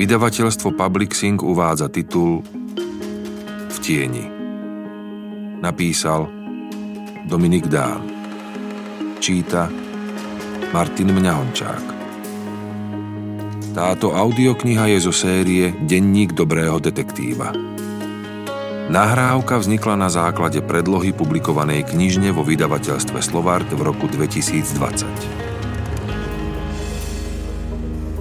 Vydavateľstvo Publixing uvádza titul V tieni. Napísal Dominik Dán. Číta Martin Mňahončák. Táto audiokniha je zo série Denník dobrého detektíva. Nahrávka vznikla na základe predlohy publikovanej knižne vo vydavateľstve Slovart v roku 2020.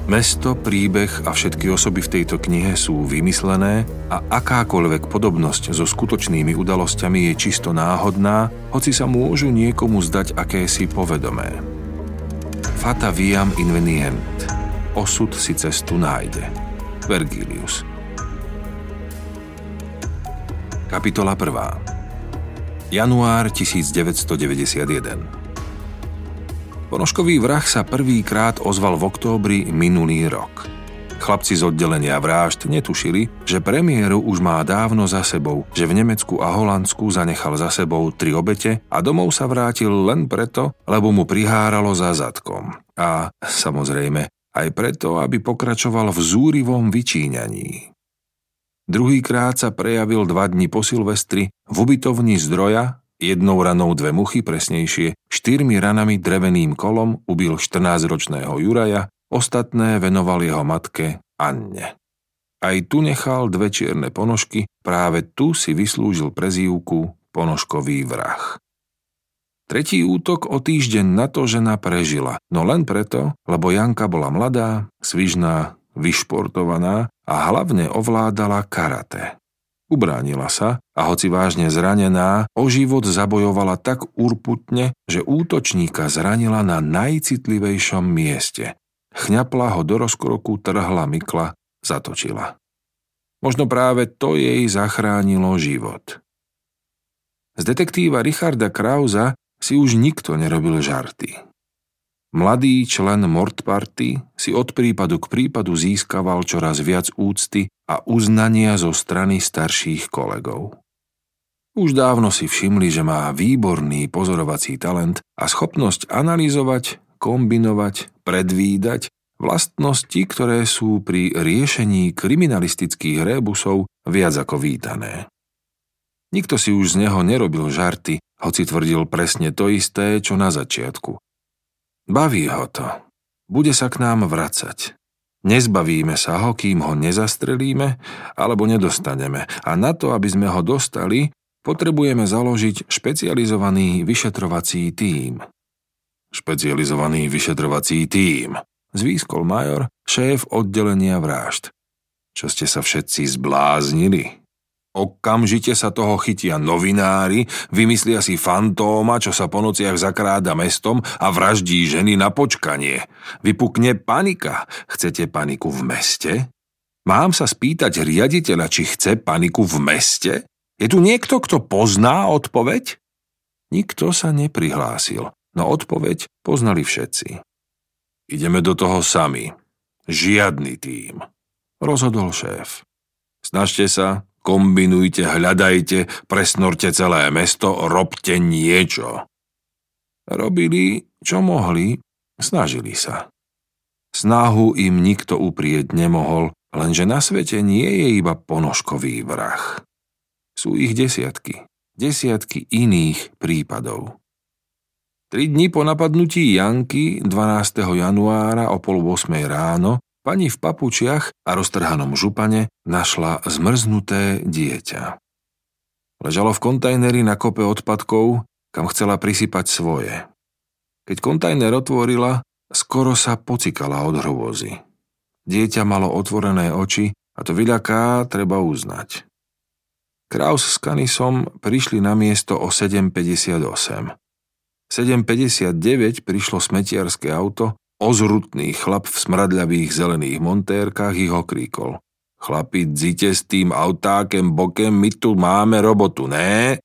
Mesto, príbeh a všetky osoby v tejto knihe sú vymyslené a akákoľvek podobnosť so skutočnými udalosťami je čisto náhodná, hoci sa môžu niekomu zdať akési povedomé. Fata viam invenient. Osud si cestu nájde. Vergilius. Kapitola 1. Január 1991 Ponožkový vrah sa prvýkrát ozval v októbri minulý rok. Chlapci z oddelenia vražd netušili, že premiéru už má dávno za sebou, že v Nemecku a Holandsku zanechal za sebou tri obete a domov sa vrátil len preto, lebo mu priháralo za zadkom. A samozrejme aj preto, aby pokračoval v zúrivom vyčíňaní. Druhýkrát sa prejavil dva dni po Silvestri v ubytovni zdroja, jednou ranou dve muchy, presnejšie, štyrmi ranami dreveným kolom ubil 14-ročného Juraja, ostatné venoval jeho matke Anne. Aj tu nechal dve čierne ponožky, práve tu si vyslúžil prezývku ponožkový vrah. Tretí útok o týždeň na to žena prežila, no len preto, lebo Janka bola mladá, svižná, vyšportovaná a hlavne ovládala karate. Ubránila sa a hoci vážne zranená, o život zabojovala tak urputne, že útočníka zranila na najcitlivejšom mieste. Chňapla ho do rozkroku, trhla mykla, zatočila. Možno práve to jej zachránilo život. Z detektíva Richarda Krausa si už nikto nerobil žarty. Mladý člen Mort Party si od prípadu k prípadu získaval čoraz viac úcty a uznania zo strany starších kolegov. Už dávno si všimli, že má výborný pozorovací talent a schopnosť analyzovať, kombinovať, predvídať vlastnosti, ktoré sú pri riešení kriminalistických rébusov viac ako vítané. Nikto si už z neho nerobil žarty, hoci tvrdil presne to isté, čo na začiatku – Baví ho to. Bude sa k nám vracať. Nezbavíme sa ho, kým ho nezastrelíme alebo nedostaneme. A na to, aby sme ho dostali, potrebujeme založiť špecializovaný vyšetrovací tím. Špecializovaný vyšetrovací tím, zvýskol major, šéf oddelenia vražd. Čo ste sa všetci zbláznili? Okamžite sa toho chytia novinári, vymyslia si fantóma, čo sa po nociach zakráda mestom a vraždí ženy na počkanie. Vypukne panika. Chcete paniku v meste? Mám sa spýtať riaditeľa, či chce paniku v meste? Je tu niekto, kto pozná odpoveď? Nikto sa neprihlásil, no odpoveď poznali všetci. Ideme do toho sami. Žiadny tým. Rozhodol šéf. Snažte sa, kombinujte, hľadajte, presnorte celé mesto, robte niečo. Robili, čo mohli, snažili sa. Snahu im nikto uprieť nemohol, lenže na svete nie je iba ponožkový vrah. Sú ich desiatky, desiatky iných prípadov. Tri dni po napadnutí Janky 12. januára o pol 8 ráno Pani v papučiach a roztrhanom župane našla zmrznuté dieťa. Ležalo v kontajneri na kope odpadkov, kam chcela prisypať svoje. Keď kontajner otvorila, skoro sa pocikala od hrôzy. Dieťa malo otvorené oči a to vyľaká treba uznať. Kraus s Kanisom prišli na miesto o 7.58. 7.59 prišlo smetiarské auto Ozrutný chlap v smradľavých zelených montérkach ich okríkol. Chlapi, dzite s tým autákem bokem, my tu máme robotu, né?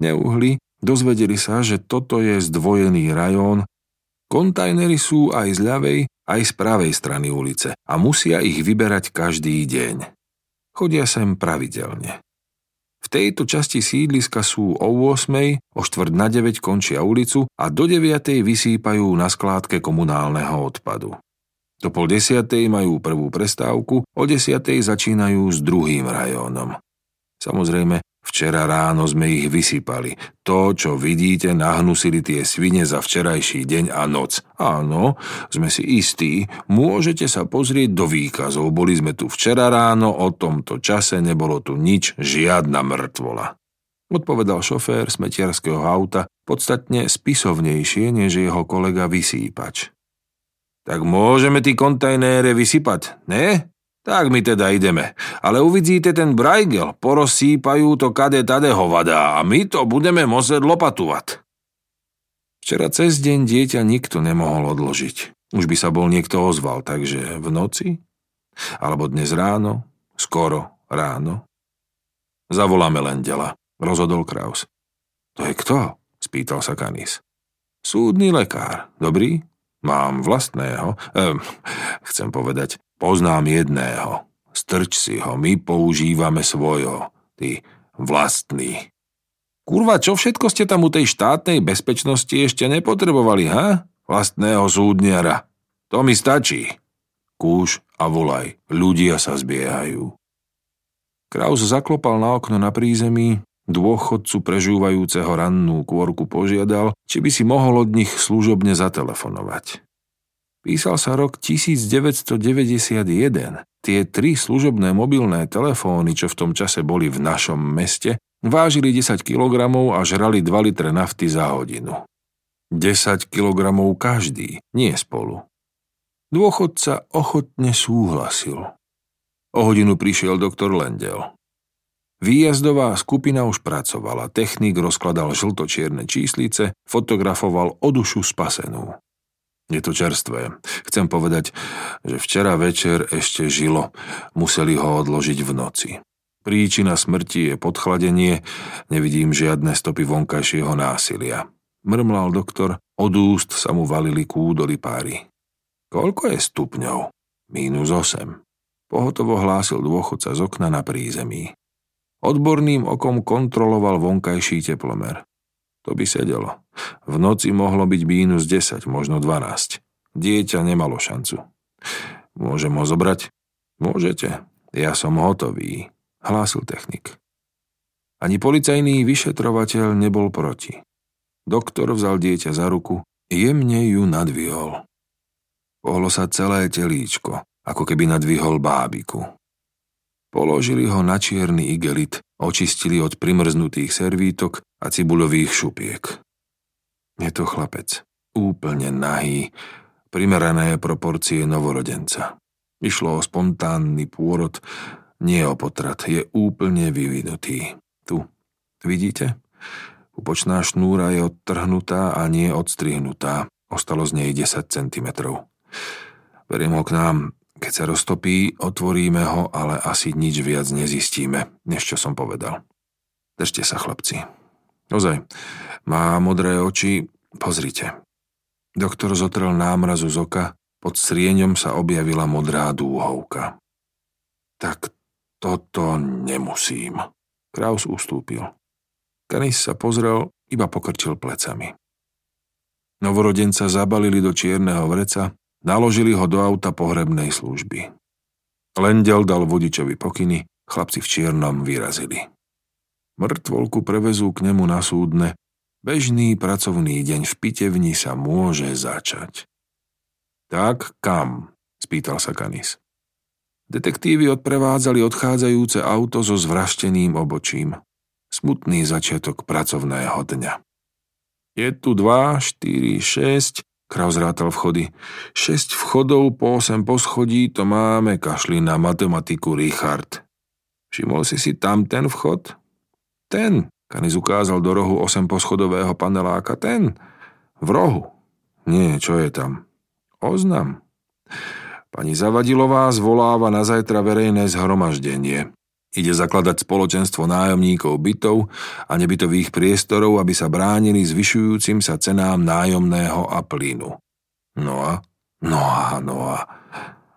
Neuhli, dozvedeli sa, že toto je zdvojený rajón. Kontajnery sú aj z ľavej, aj z pravej strany ulice a musia ich vyberať každý deň. Chodia sem pravidelne. V tejto časti sídliska sú o 8, o 4 na 9 končia ulicu a do 9 vysýpajú na skládke komunálneho odpadu. Do pol desiatej majú prvú prestávku, o desiatej začínajú s druhým rajónom. Samozrejme, včera ráno sme ich vysypali. To, čo vidíte, nahnusili tie svine za včerajší deň a noc. Áno, sme si istí, môžete sa pozrieť do výkazov. Boli sme tu včera ráno, o tomto čase nebolo tu nič, žiadna mŕtvola. Odpovedal šofér smetiarského auta podstatne spisovnejšie než jeho kolega vysýpač. Tak môžeme tí kontajnére vysypať, ne? Tak my teda ideme. Ale uvidíte ten brajgel, porozsýpajú to kade tade hovadá a my to budeme musieť lopatovať. Včera cez deň dieťa nikto nemohol odložiť. Už by sa bol niekto ozval, takže v noci? Alebo dnes ráno? Skoro ráno? Zavoláme Lendela, rozhodol Kraus. To je kto? spýtal sa Kanis. Súdny lekár, dobrý? Mám vlastného, ehm, chcem povedať, poznám jedného. Strč si ho, my používame svojho. Ty vlastný. Kurva, čo všetko ste tam u tej štátnej bezpečnosti ešte nepotrebovali, ha? Vlastného súdniara. To mi stačí. Kúš a volaj, ľudia sa zbiehajú. Kraus zaklopal na okno na prízemí, Dôchodcu prežúvajúceho rannú kôrku požiadal, či by si mohol od nich služobne zatelefonovať. Písal sa rok 1991. Tie tri služobné mobilné telefóny, čo v tom čase boli v našom meste, vážili 10 kg a žrali 2 litre nafty za hodinu. 10 kg každý, nie spolu. Dôchodca ochotne súhlasil. O hodinu prišiel doktor Lendel. Výjazdová skupina už pracovala, technik rozkladal žltočierne číslice, fotografoval o dušu spasenú. Je to čerstvé. Chcem povedať, že včera večer ešte žilo. Museli ho odložiť v noci. Príčina smrti je podchladenie, nevidím žiadne stopy vonkajšieho násilia. Mrmlal doktor, od úst sa mu valili kúdoly páry. Koľko je stupňov? Mínus 8. Pohotovo hlásil dôchodca z okna na prízemí. Odborným okom kontroloval vonkajší teplomer. To by sedelo. V noci mohlo byť mínus 10, možno 12. Dieťa nemalo šancu. Môžem ho zobrať? Môžete. Ja som hotový, hlásil technik. Ani policajný vyšetrovateľ nebol proti. Doktor vzal dieťa za ruku, jemne ju nadvihol. Pohlo sa celé telíčko, ako keby nadvihol bábiku. Položili ho na čierny igelit, očistili od primrznutých servítok a cibuľových šupiek. Je to chlapec, úplne nahý, primerané proporcie novorodenca. Išlo o spontánny pôrod, nie o potrat, je úplne vyvinutý. Tu, vidíte? Upočná šnúra je odtrhnutá a nie odstrihnutá. Ostalo z nej 10 cm. Beriem ho k nám, keď sa roztopí, otvoríme ho, ale asi nič viac nezistíme, než čo som povedal. Držte sa, chlapci. Ozaj, má modré oči, pozrite. Doktor zotrel námrazu z oka, pod srieňom sa objavila modrá dúhovka. Tak toto nemusím. Kraus ustúpil. Kanis sa pozrel, iba pokrčil plecami. Novorodenca zabalili do čierneho vreca Naložili ho do auta pohrebnej služby. Lendel dal vodičovi pokyny, chlapci v čiernom vyrazili. Mŕtvolku prevezú k nemu na súdne. Bežný pracovný deň v pitevni sa môže začať. Tak kam? spýtal sa Kanis. Detektívy odprevádzali odchádzajúce auto so zvrašteným obočím. Smutný začiatok pracovného dňa. Je tu 2, 4, 6, Kraus rátal vchody. Šesť vchodov po osem poschodí, to máme, kašli na matematiku Richard. Všimol si si tam ten vchod? Ten. Kanis ukázal do rohu osem poschodového paneláka. Ten. V rohu. Nie, čo je tam? Oznam. Pani Zavadilová zvoláva na zajtra verejné zhromaždenie. Ide zakladať spoločenstvo nájomníkov bytov a nebytových priestorov, aby sa bránili zvyšujúcim sa cenám nájomného a plynu. No a? No a, no a.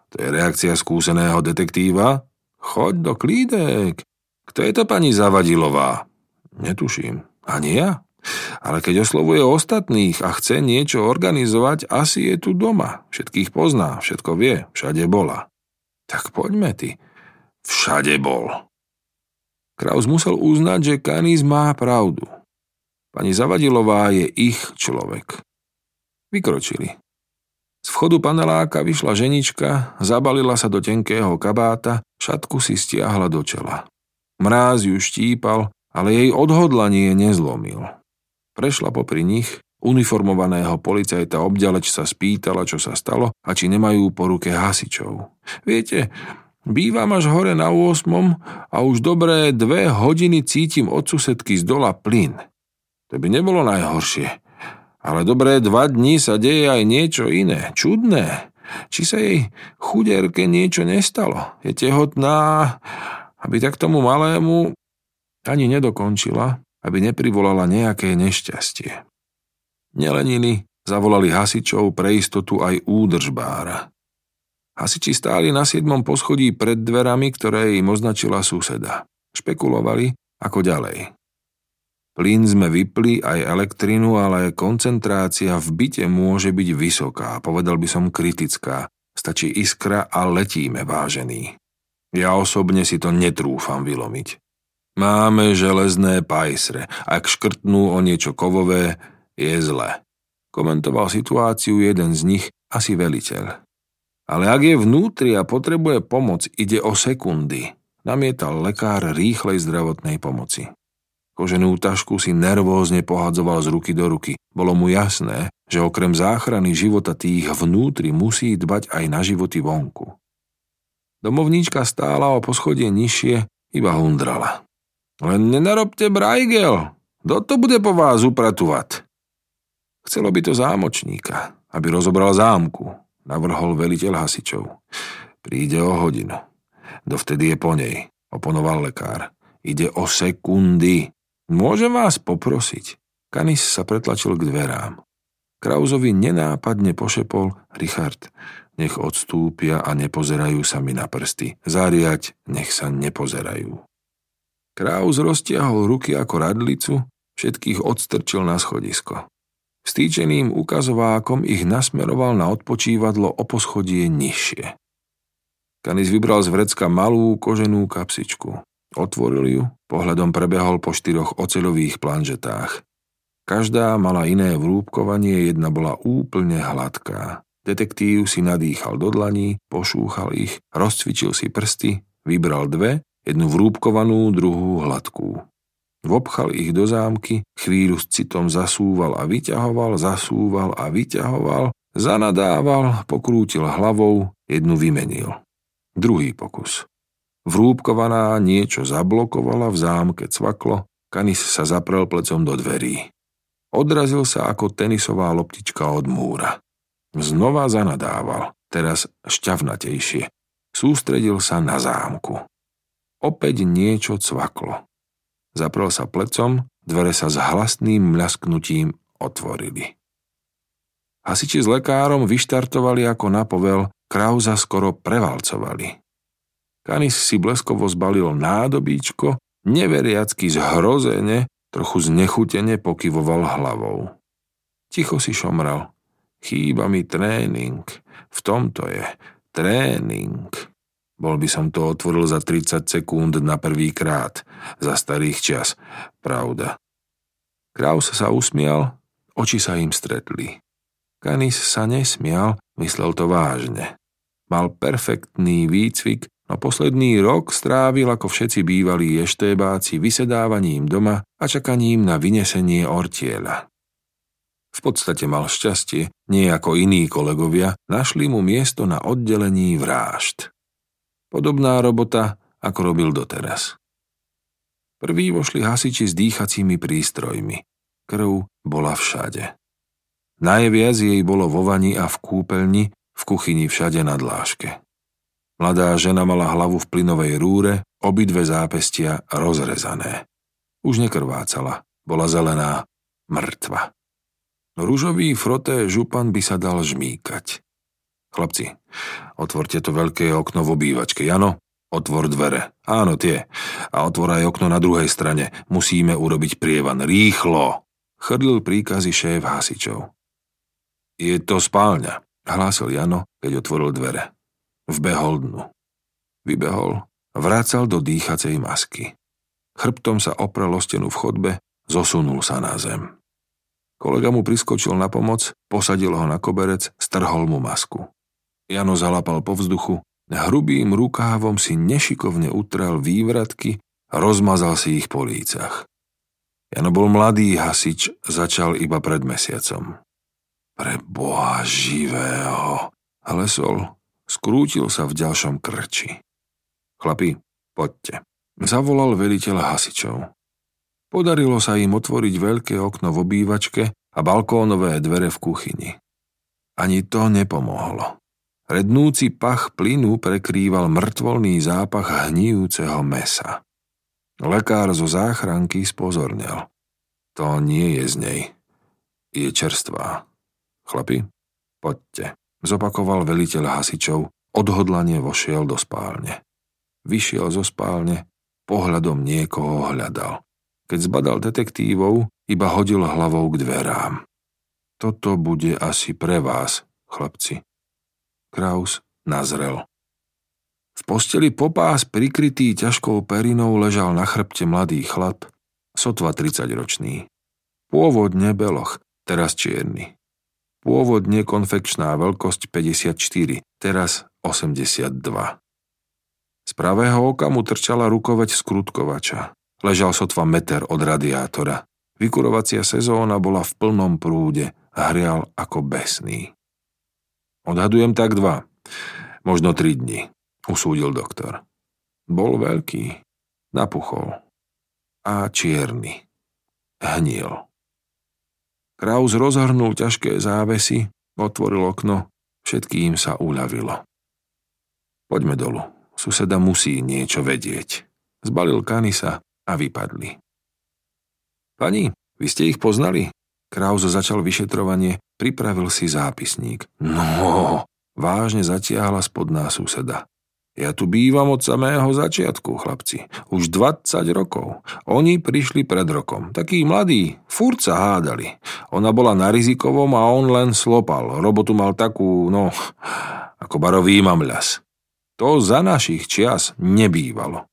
To je reakcia skúseného detektíva? Choď do klídek. Kto je to pani Zavadilová? Netuším. Ani ja? Ale keď oslovuje ostatných a chce niečo organizovať, asi je tu doma. Všetkých pozná, všetko vie, všade bola. Tak poďme ty. Všade bol. Kraus musel uznať, že Kanis má pravdu. Pani Zavadilová je ich človek. Vykročili. Z vchodu paneláka vyšla ženička, zabalila sa do tenkého kabáta, šatku si stiahla do čela. Mráz ju štípal, ale jej odhodlanie nezlomil. Prešla popri nich, uniformovaného policajta obďaleč sa spýtala, čo sa stalo a či nemajú po ruke hasičov. Viete, bývam až hore na 8 a už dobré dve hodiny cítim od susedky z dola plyn. To by nebolo najhoršie. Ale dobré dva dní sa deje aj niečo iné, čudné. Či sa jej chuderke niečo nestalo? Je tehotná, aby tak tomu malému ani nedokončila, aby neprivolala nejaké nešťastie. Nelenili, zavolali hasičov pre istotu aj údržbára. Hasiči stáli na siedmom poschodí pred dverami, ktoré im označila suseda. Špekulovali, ako ďalej. Plyn sme vypli aj elektrinu, ale koncentrácia v byte môže byť vysoká, povedal by som kritická. Stačí iskra a letíme, vážený. Ja osobne si to netrúfam vylomiť. Máme železné pajsre. Ak škrtnú o niečo kovové, je zle. Komentoval situáciu jeden z nich, asi veliteľ. Ale ak je vnútri a potrebuje pomoc, ide o sekundy. Namietal lekár rýchlej zdravotnej pomoci. Koženú tašku si nervózne pohadzoval z ruky do ruky. Bolo mu jasné, že okrem záchrany života tých vnútri musí dbať aj na životy vonku. Domovníčka stála o poschodie nižšie, iba hundrala. Len nenarobte brajgel, kto to bude po vás upratovať? Chcelo by to zámočníka, aby rozobral zámku, navrhol veliteľ hasičov. Príde o hodinu. Dovtedy je po nej, oponoval lekár. Ide o sekundy. Môžem vás poprosiť? Kanis sa pretlačil k dverám. Krauzovi nenápadne pošepol Richard, nech odstúpia a nepozerajú sa mi na prsty. Zariať, nech sa nepozerajú. Kraus roztiahol ruky ako radlicu, všetkých odstrčil na schodisko. Vstýčeným ukazovákom ich nasmeroval na odpočívadlo o poschodie nižšie. Kanis vybral z vrecka malú koženú kapsičku. Otvoril ju, pohľadom prebehol po štyroch oceľových planžetách. Každá mala iné vrúbkovanie, jedna bola úplne hladká. Detektív si nadýchal do dlaní, pošúchal ich, rozcvičil si prsty, vybral dve, jednu vrúbkovanú, druhú hladkú. Vobchal ich do zámky, chvíľu s citom zasúval a vyťahoval, zasúval a vyťahoval, zanadával, pokrútil hlavou, jednu vymenil. Druhý pokus. Vrúbkovaná niečo zablokovala, v zámke cvaklo, Kanis sa zaprel plecom do dverí. Odrazil sa ako tenisová loptička od múra. Znova zanadával, teraz šťavnatejšie. Sústredil sa na zámku. Opäť niečo cvaklo. Zaprel sa plecom, dvere sa s hlasným mľasknutím otvorili. Hasiči s lekárom vyštartovali ako na povel, Krauza skoro prevalcovali. Kanis si bleskovo zbalil nádobíčko, neveriacky zhrozene, trochu znechutene pokyvoval hlavou. Ticho si šomral. Chýba mi tréning. V tomto je. Tréning. Bol by som to otvoril za 30 sekúnd na prvý krát. Za starých čas. Pravda. Kraus sa usmial, oči sa im stretli. Kanis sa nesmial, myslel to vážne. Mal perfektný výcvik a posledný rok strávil ako všetci bývalí eštébáci vysedávaním doma a čakaním na vynesenie ortieľa. V podstate mal šťastie, nie ako iní kolegovia, našli mu miesto na oddelení vrážd. Podobná robota, ako robil doteraz. Prví vošli hasiči s dýchacími prístrojmi. Krv bola všade. Najviac jej bolo vo vani a v kúpeľni, v kuchyni všade na dláške. Mladá žena mala hlavu v plynovej rúre, obidve zápestia rozrezané. Už nekrvácala, bola zelená, mŕtva. Rúžový froté župan by sa dal žmýkať. Chlapci, otvorte to veľké okno v obývačke, Jano? Otvor dvere. Áno, tie. A otvor aj okno na druhej strane. Musíme urobiť prievan. Rýchlo. chrlil príkazy šéf hasičov. Je to spálňa, hlásil Jano, keď otvoril dvere. Vbehol dnu. Vybehol, vracal do dýchacej masky. Chrbtom sa oprel o stenu v chodbe, zosunul sa na zem. Kolega mu priskočil na pomoc, posadil ho na koberec, strhol mu masku. Jano zalapal po vzduchu, hrubým rukávom si nešikovne utrel vývratky, rozmazal si ich po lícach. Jano bol mladý hasič, začal iba pred mesiacom. Pre boha živého, lesol, skrútil sa v ďalšom krči. Chlapi, poďte. Zavolal veliteľ hasičov. Podarilo sa im otvoriť veľké okno v obývačke a balkónové dvere v kuchyni. Ani to nepomohlo. Rednúci pach plynu prekrýval mŕtvolný zápach hnijúceho mesa. Lekár zo záchranky spozornil. To nie je z nej. Je čerstvá. Chlapi, poďte. Zopakoval veliteľ hasičov, odhodlanie vošiel do spálne. Vyšiel zo spálne, pohľadom niekoho hľadal. Keď zbadal detektívov, iba hodil hlavou k dverám. Toto bude asi pre vás, chlapci. Kraus nazrel. V posteli popás prikrytý ťažkou perinou ležal na chrbte mladý chlap, sotva 30-ročný. Pôvodne beloch, teraz čierny. Pôvodne konfekčná veľkosť 54, teraz 82. Z pravého oka mu trčala rukoveď skrutkovača. Ležal sotva meter od radiátora. Vykurovacia sezóna bola v plnom prúde a hrial ako besný. Odhadujem tak dva, možno tri dni usúdil doktor. Bol veľký, napuchol a čierny. Hnil. Kraus rozhrnul ťažké závesy, otvoril okno, všetkým sa uľavilo. Poďme dolu, suseda musí niečo vedieť. Zbalil kanisa a vypadli. Pani, vy ste ich poznali? Kraus začal vyšetrovanie, pripravil si zápisník. No, vážne zatiahla spod nás suseda. Ja tu bývam od samého začiatku, chlapci. Už 20 rokov. Oni prišli pred rokom. Takí mladí, furt sa hádali. Ona bola na rizikovom a on len slopal. Robotu mal takú, no, ako barový mamľas. To za našich čias nebývalo.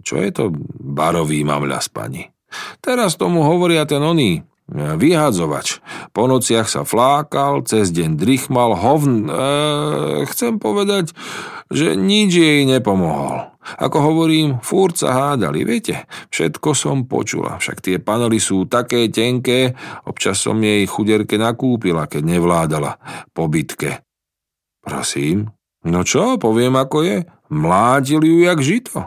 Čo je to barový mamľas, pani? Teraz tomu hovoria ten oný, vyhádzovač. Po nociach sa flákal, cez deň drichmal, hovn... E, chcem povedať, že nič jej nepomohol. Ako hovorím, fúr sa hádali, viete, všetko som počula, však tie panely sú také tenké, občas som jej chuderke nakúpila, keď nevládala po bitke. Prosím, no čo, poviem ako je, mládil ju jak žito.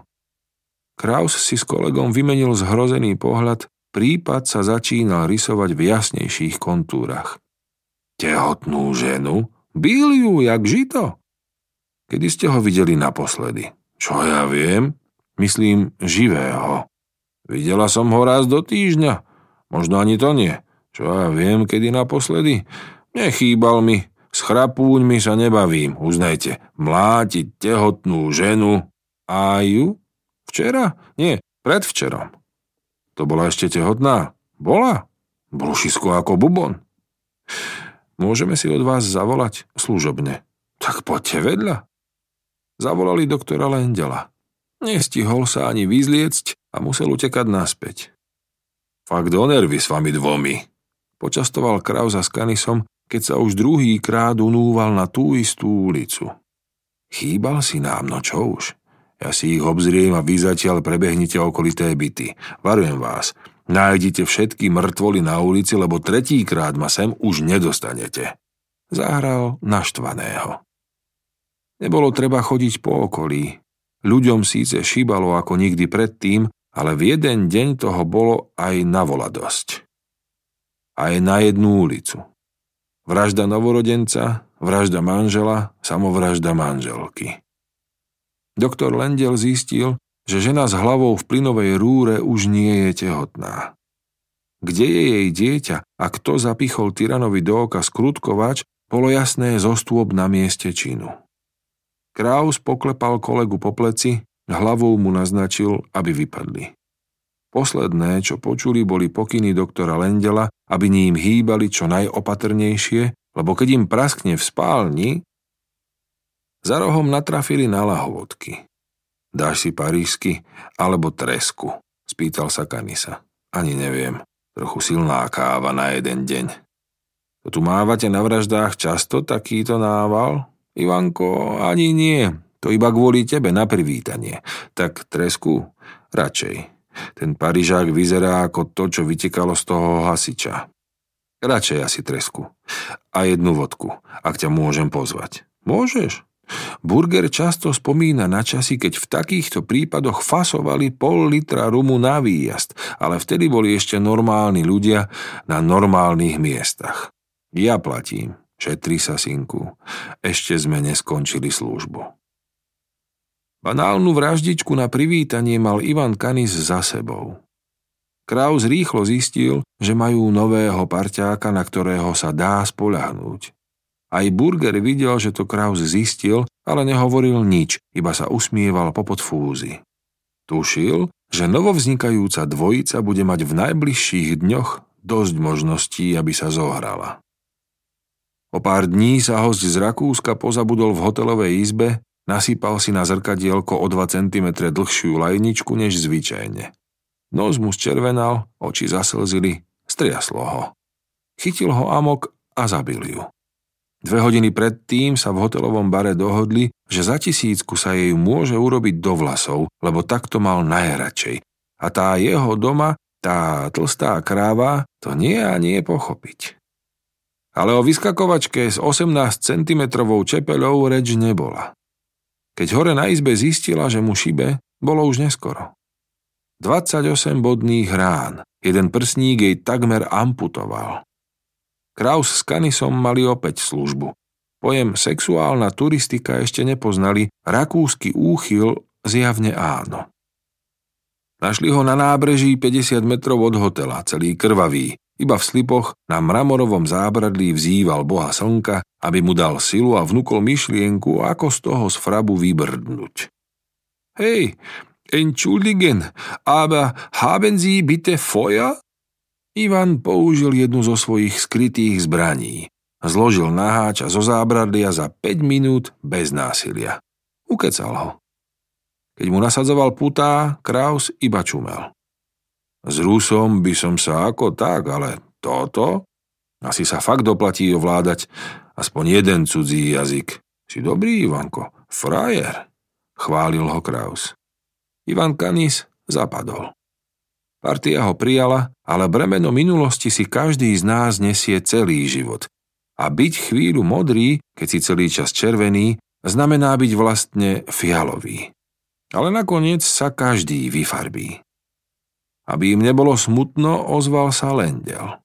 Kraus si s kolegom vymenil zhrozený pohľad prípad sa začínal rysovať v jasnejších kontúrach. Tehotnú ženu? Byl ju, jak žito? Kedy ste ho videli naposledy? Čo ja viem? Myslím, živého. Videla som ho raz do týždňa. Možno ani to nie. Čo ja viem, kedy naposledy? Nechýbal mi. S chrapúňmi sa nebavím, uznajte. Mlátiť tehotnú ženu. A ju? Včera? Nie, predvčerom. To bola ešte tehotná? Bola. Brušisko ako bubon. Môžeme si od vás zavolať služobne. Tak poďte vedľa. Zavolali doktora Lendela. Nestihol sa ani vyzliecť a musel utekať naspäť. Fakt do nervy s vami dvomi. Počastoval Krauza s Kanisom, keď sa už druhý krát unúval na tú istú ulicu. Chýbal si nám, no čo už. Ja si ich obzriem a vy zatiaľ prebehnite okolité byty. Varujem vás, nájdite všetky mŕtvoly na ulici, lebo tretíkrát ma sem už nedostanete. Zahral naštvaného. Nebolo treba chodiť po okolí. Ľuďom síce šíbalo ako nikdy predtým, ale v jeden deň toho bolo aj na vola dosť. Aj na jednu ulicu. Vražda novorodenca, vražda manžela, samovražda manželky. Doktor Lendel zistil, že žena s hlavou v plynovej rúre už nie je tehotná. Kde je jej dieťa a kto zapichol tyranovi do oka skrutkovač, bolo jasné zostôb na mieste činu. Kraus poklepal kolegu po pleci, hlavou mu naznačil, aby vypadli. Posledné, čo počuli, boli pokyny doktora Lendela, aby ním hýbali čo najopatrnejšie, lebo keď im praskne v spálni, za rohom natrafili na lahovodky. Dáš si parížsky alebo tresku? Spýtal sa Kanisa. Ani neviem. Trochu silná káva na jeden deň. To tu mávate na vraždách často takýto nával? Ivanko, ani nie. To iba kvôli tebe na privítanie. Tak tresku? Radšej. Ten Parížák vyzerá ako to, čo vytekalo z toho hasiča. Radšej asi tresku. A jednu vodku, ak ťa môžem pozvať. Môžeš? Burger často spomína na časy, keď v takýchto prípadoch fasovali pol litra rumu na výjazd, ale vtedy boli ešte normálni ľudia na normálnych miestach. Ja platím, šetri sa synku, ešte sme neskončili službu. Banálnu vraždičku na privítanie mal Ivan Kanis za sebou. Kraus rýchlo zistil, že majú nového parťáka, na ktorého sa dá spoľahnúť. Aj Burger videl, že to Kraus zistil, ale nehovoril nič, iba sa usmieval po podfúzi. Tušil, že novovznikajúca dvojica bude mať v najbližších dňoch dosť možností, aby sa zohrala. O pár dní sa host z Rakúska pozabudol v hotelovej izbe Nasypal si na zrkadielko o 2 cm dlhšiu lajničku než zvyčajne. Nos mu zčervenal, oči zaslzili, striaslo ho. Chytil ho amok a zabil ju. Dve hodiny predtým sa v hotelovom bare dohodli, že za tisícku sa jej môže urobiť do vlasov, lebo takto mal najradšej. A tá jeho doma, tá tlstá kráva, to nie a nie pochopiť. Ale o vyskakovačke s 18 cm čepeľou reč nebola. Keď hore na izbe zistila, že mu šibe, bolo už neskoro. 28 bodných rán, jeden prsník jej takmer amputoval. Kraus s Kanisom mali opäť službu. Pojem sexuálna turistika ešte nepoznali, rakúsky úchyl zjavne áno. Našli ho na nábreží 50 metrov od hotela, celý krvavý, iba v slipoch na mramorovom zábradlí vzýval boha slnka, aby mu dal silu a vnúkol myšlienku, ako z toho z frabu vybrdnúť. Hej, entschuldigen, aber haben Sie bitte Feuer? Ivan použil jednu zo svojich skrytých zbraní. Zložil naháč zo zábradlia za 5 minút bez násilia. Ukecal ho. Keď mu nasadzoval putá, Kraus iba čumel. S Rusom by som sa ako tak, ale toto? Asi sa fakt doplatí ovládať aspoň jeden cudzí jazyk. Si dobrý, Ivanko, frajer, chválil ho Kraus. Ivan Kanis zapadol. Partia ho prijala, ale bremeno minulosti si každý z nás nesie celý život. A byť chvíľu modrý, keď si celý čas červený, znamená byť vlastne fialový. Ale nakoniec sa každý vyfarbí. Aby im nebolo smutno, ozval sa Lendel.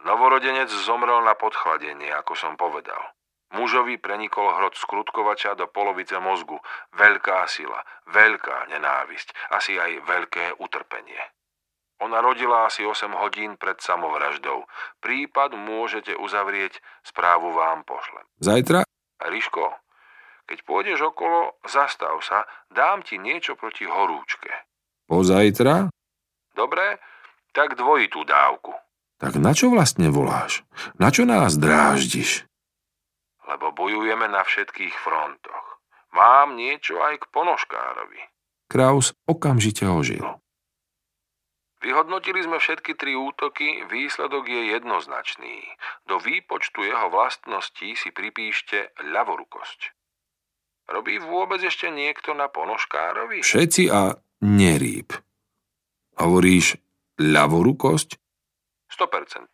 Novorodenec zomrel na podchladenie, ako som povedal. Mužovi prenikol hrot skrutkovača do polovice mozgu. Veľká sila, veľká nenávisť, asi aj veľké utrpenie. Ona rodila asi 8 hodín pred samovraždou. Prípad môžete uzavrieť, správu vám pošlem. Zajtra? Riško, keď pôjdeš okolo, zastav sa, dám ti niečo proti horúčke. Pozajtra? Dobre, tak dvojitú dávku. Tak na čo vlastne voláš? Na čo nás dráždiš? Lebo bojujeme na všetkých frontoch. Mám niečo aj k ponožkárovi. Kraus okamžite ožil. Vyhodnotili sme všetky tri útoky, výsledok je jednoznačný. Do výpočtu jeho vlastností si pripíšte ľavorukosť. Robí vôbec ešte niekto na ponožkárovi? Všetci a nerýb. Hovoríš ľavorukosť? 100%.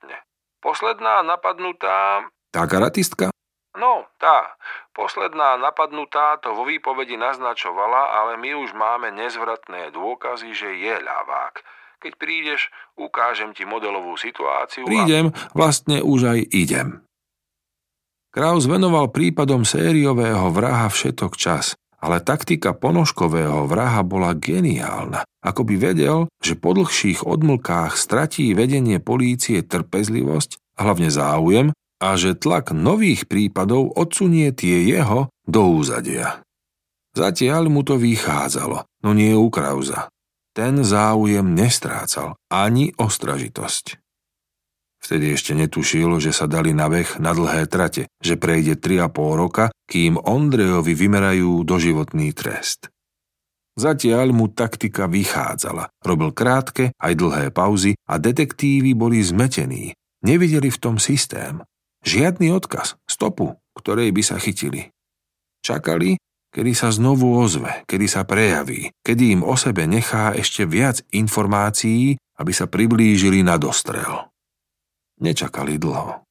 Posledná napadnutá... Tá karatistka? No, tá. Posledná napadnutá to vo výpovedi naznačovala, ale my už máme nezvratné dôkazy, že je ľavák. Keď prídeš, ukážem ti modelovú situáciu Prídem, a... vlastne už aj idem. Kraus venoval prípadom sériového vraha všetok čas ale taktika ponožkového vraha bola geniálna. Ako by vedel, že po dlhších odmlkách stratí vedenie polície trpezlivosť, hlavne záujem, a že tlak nových prípadov odsunie tie jeho do úzadia. Zatiaľ mu to vychádzalo, no nie u Krauza. ten záujem nestrácal ani ostražitosť. Vtedy ešte netušil, že sa dali na beh na dlhé trate, že prejde 3,5 roka, kým Ondrejovi vymerajú doživotný trest. Zatiaľ mu taktika vychádzala. Robil krátke aj dlhé pauzy a detektívy boli zmetení. Nevideli v tom systém. Žiadny odkaz, stopu, ktorej by sa chytili. Čakali, kedy sa znovu ozve, kedy sa prejaví, kedy im o sebe nechá ešte viac informácií, aby sa priblížili na dostrel. Nečakali dlho.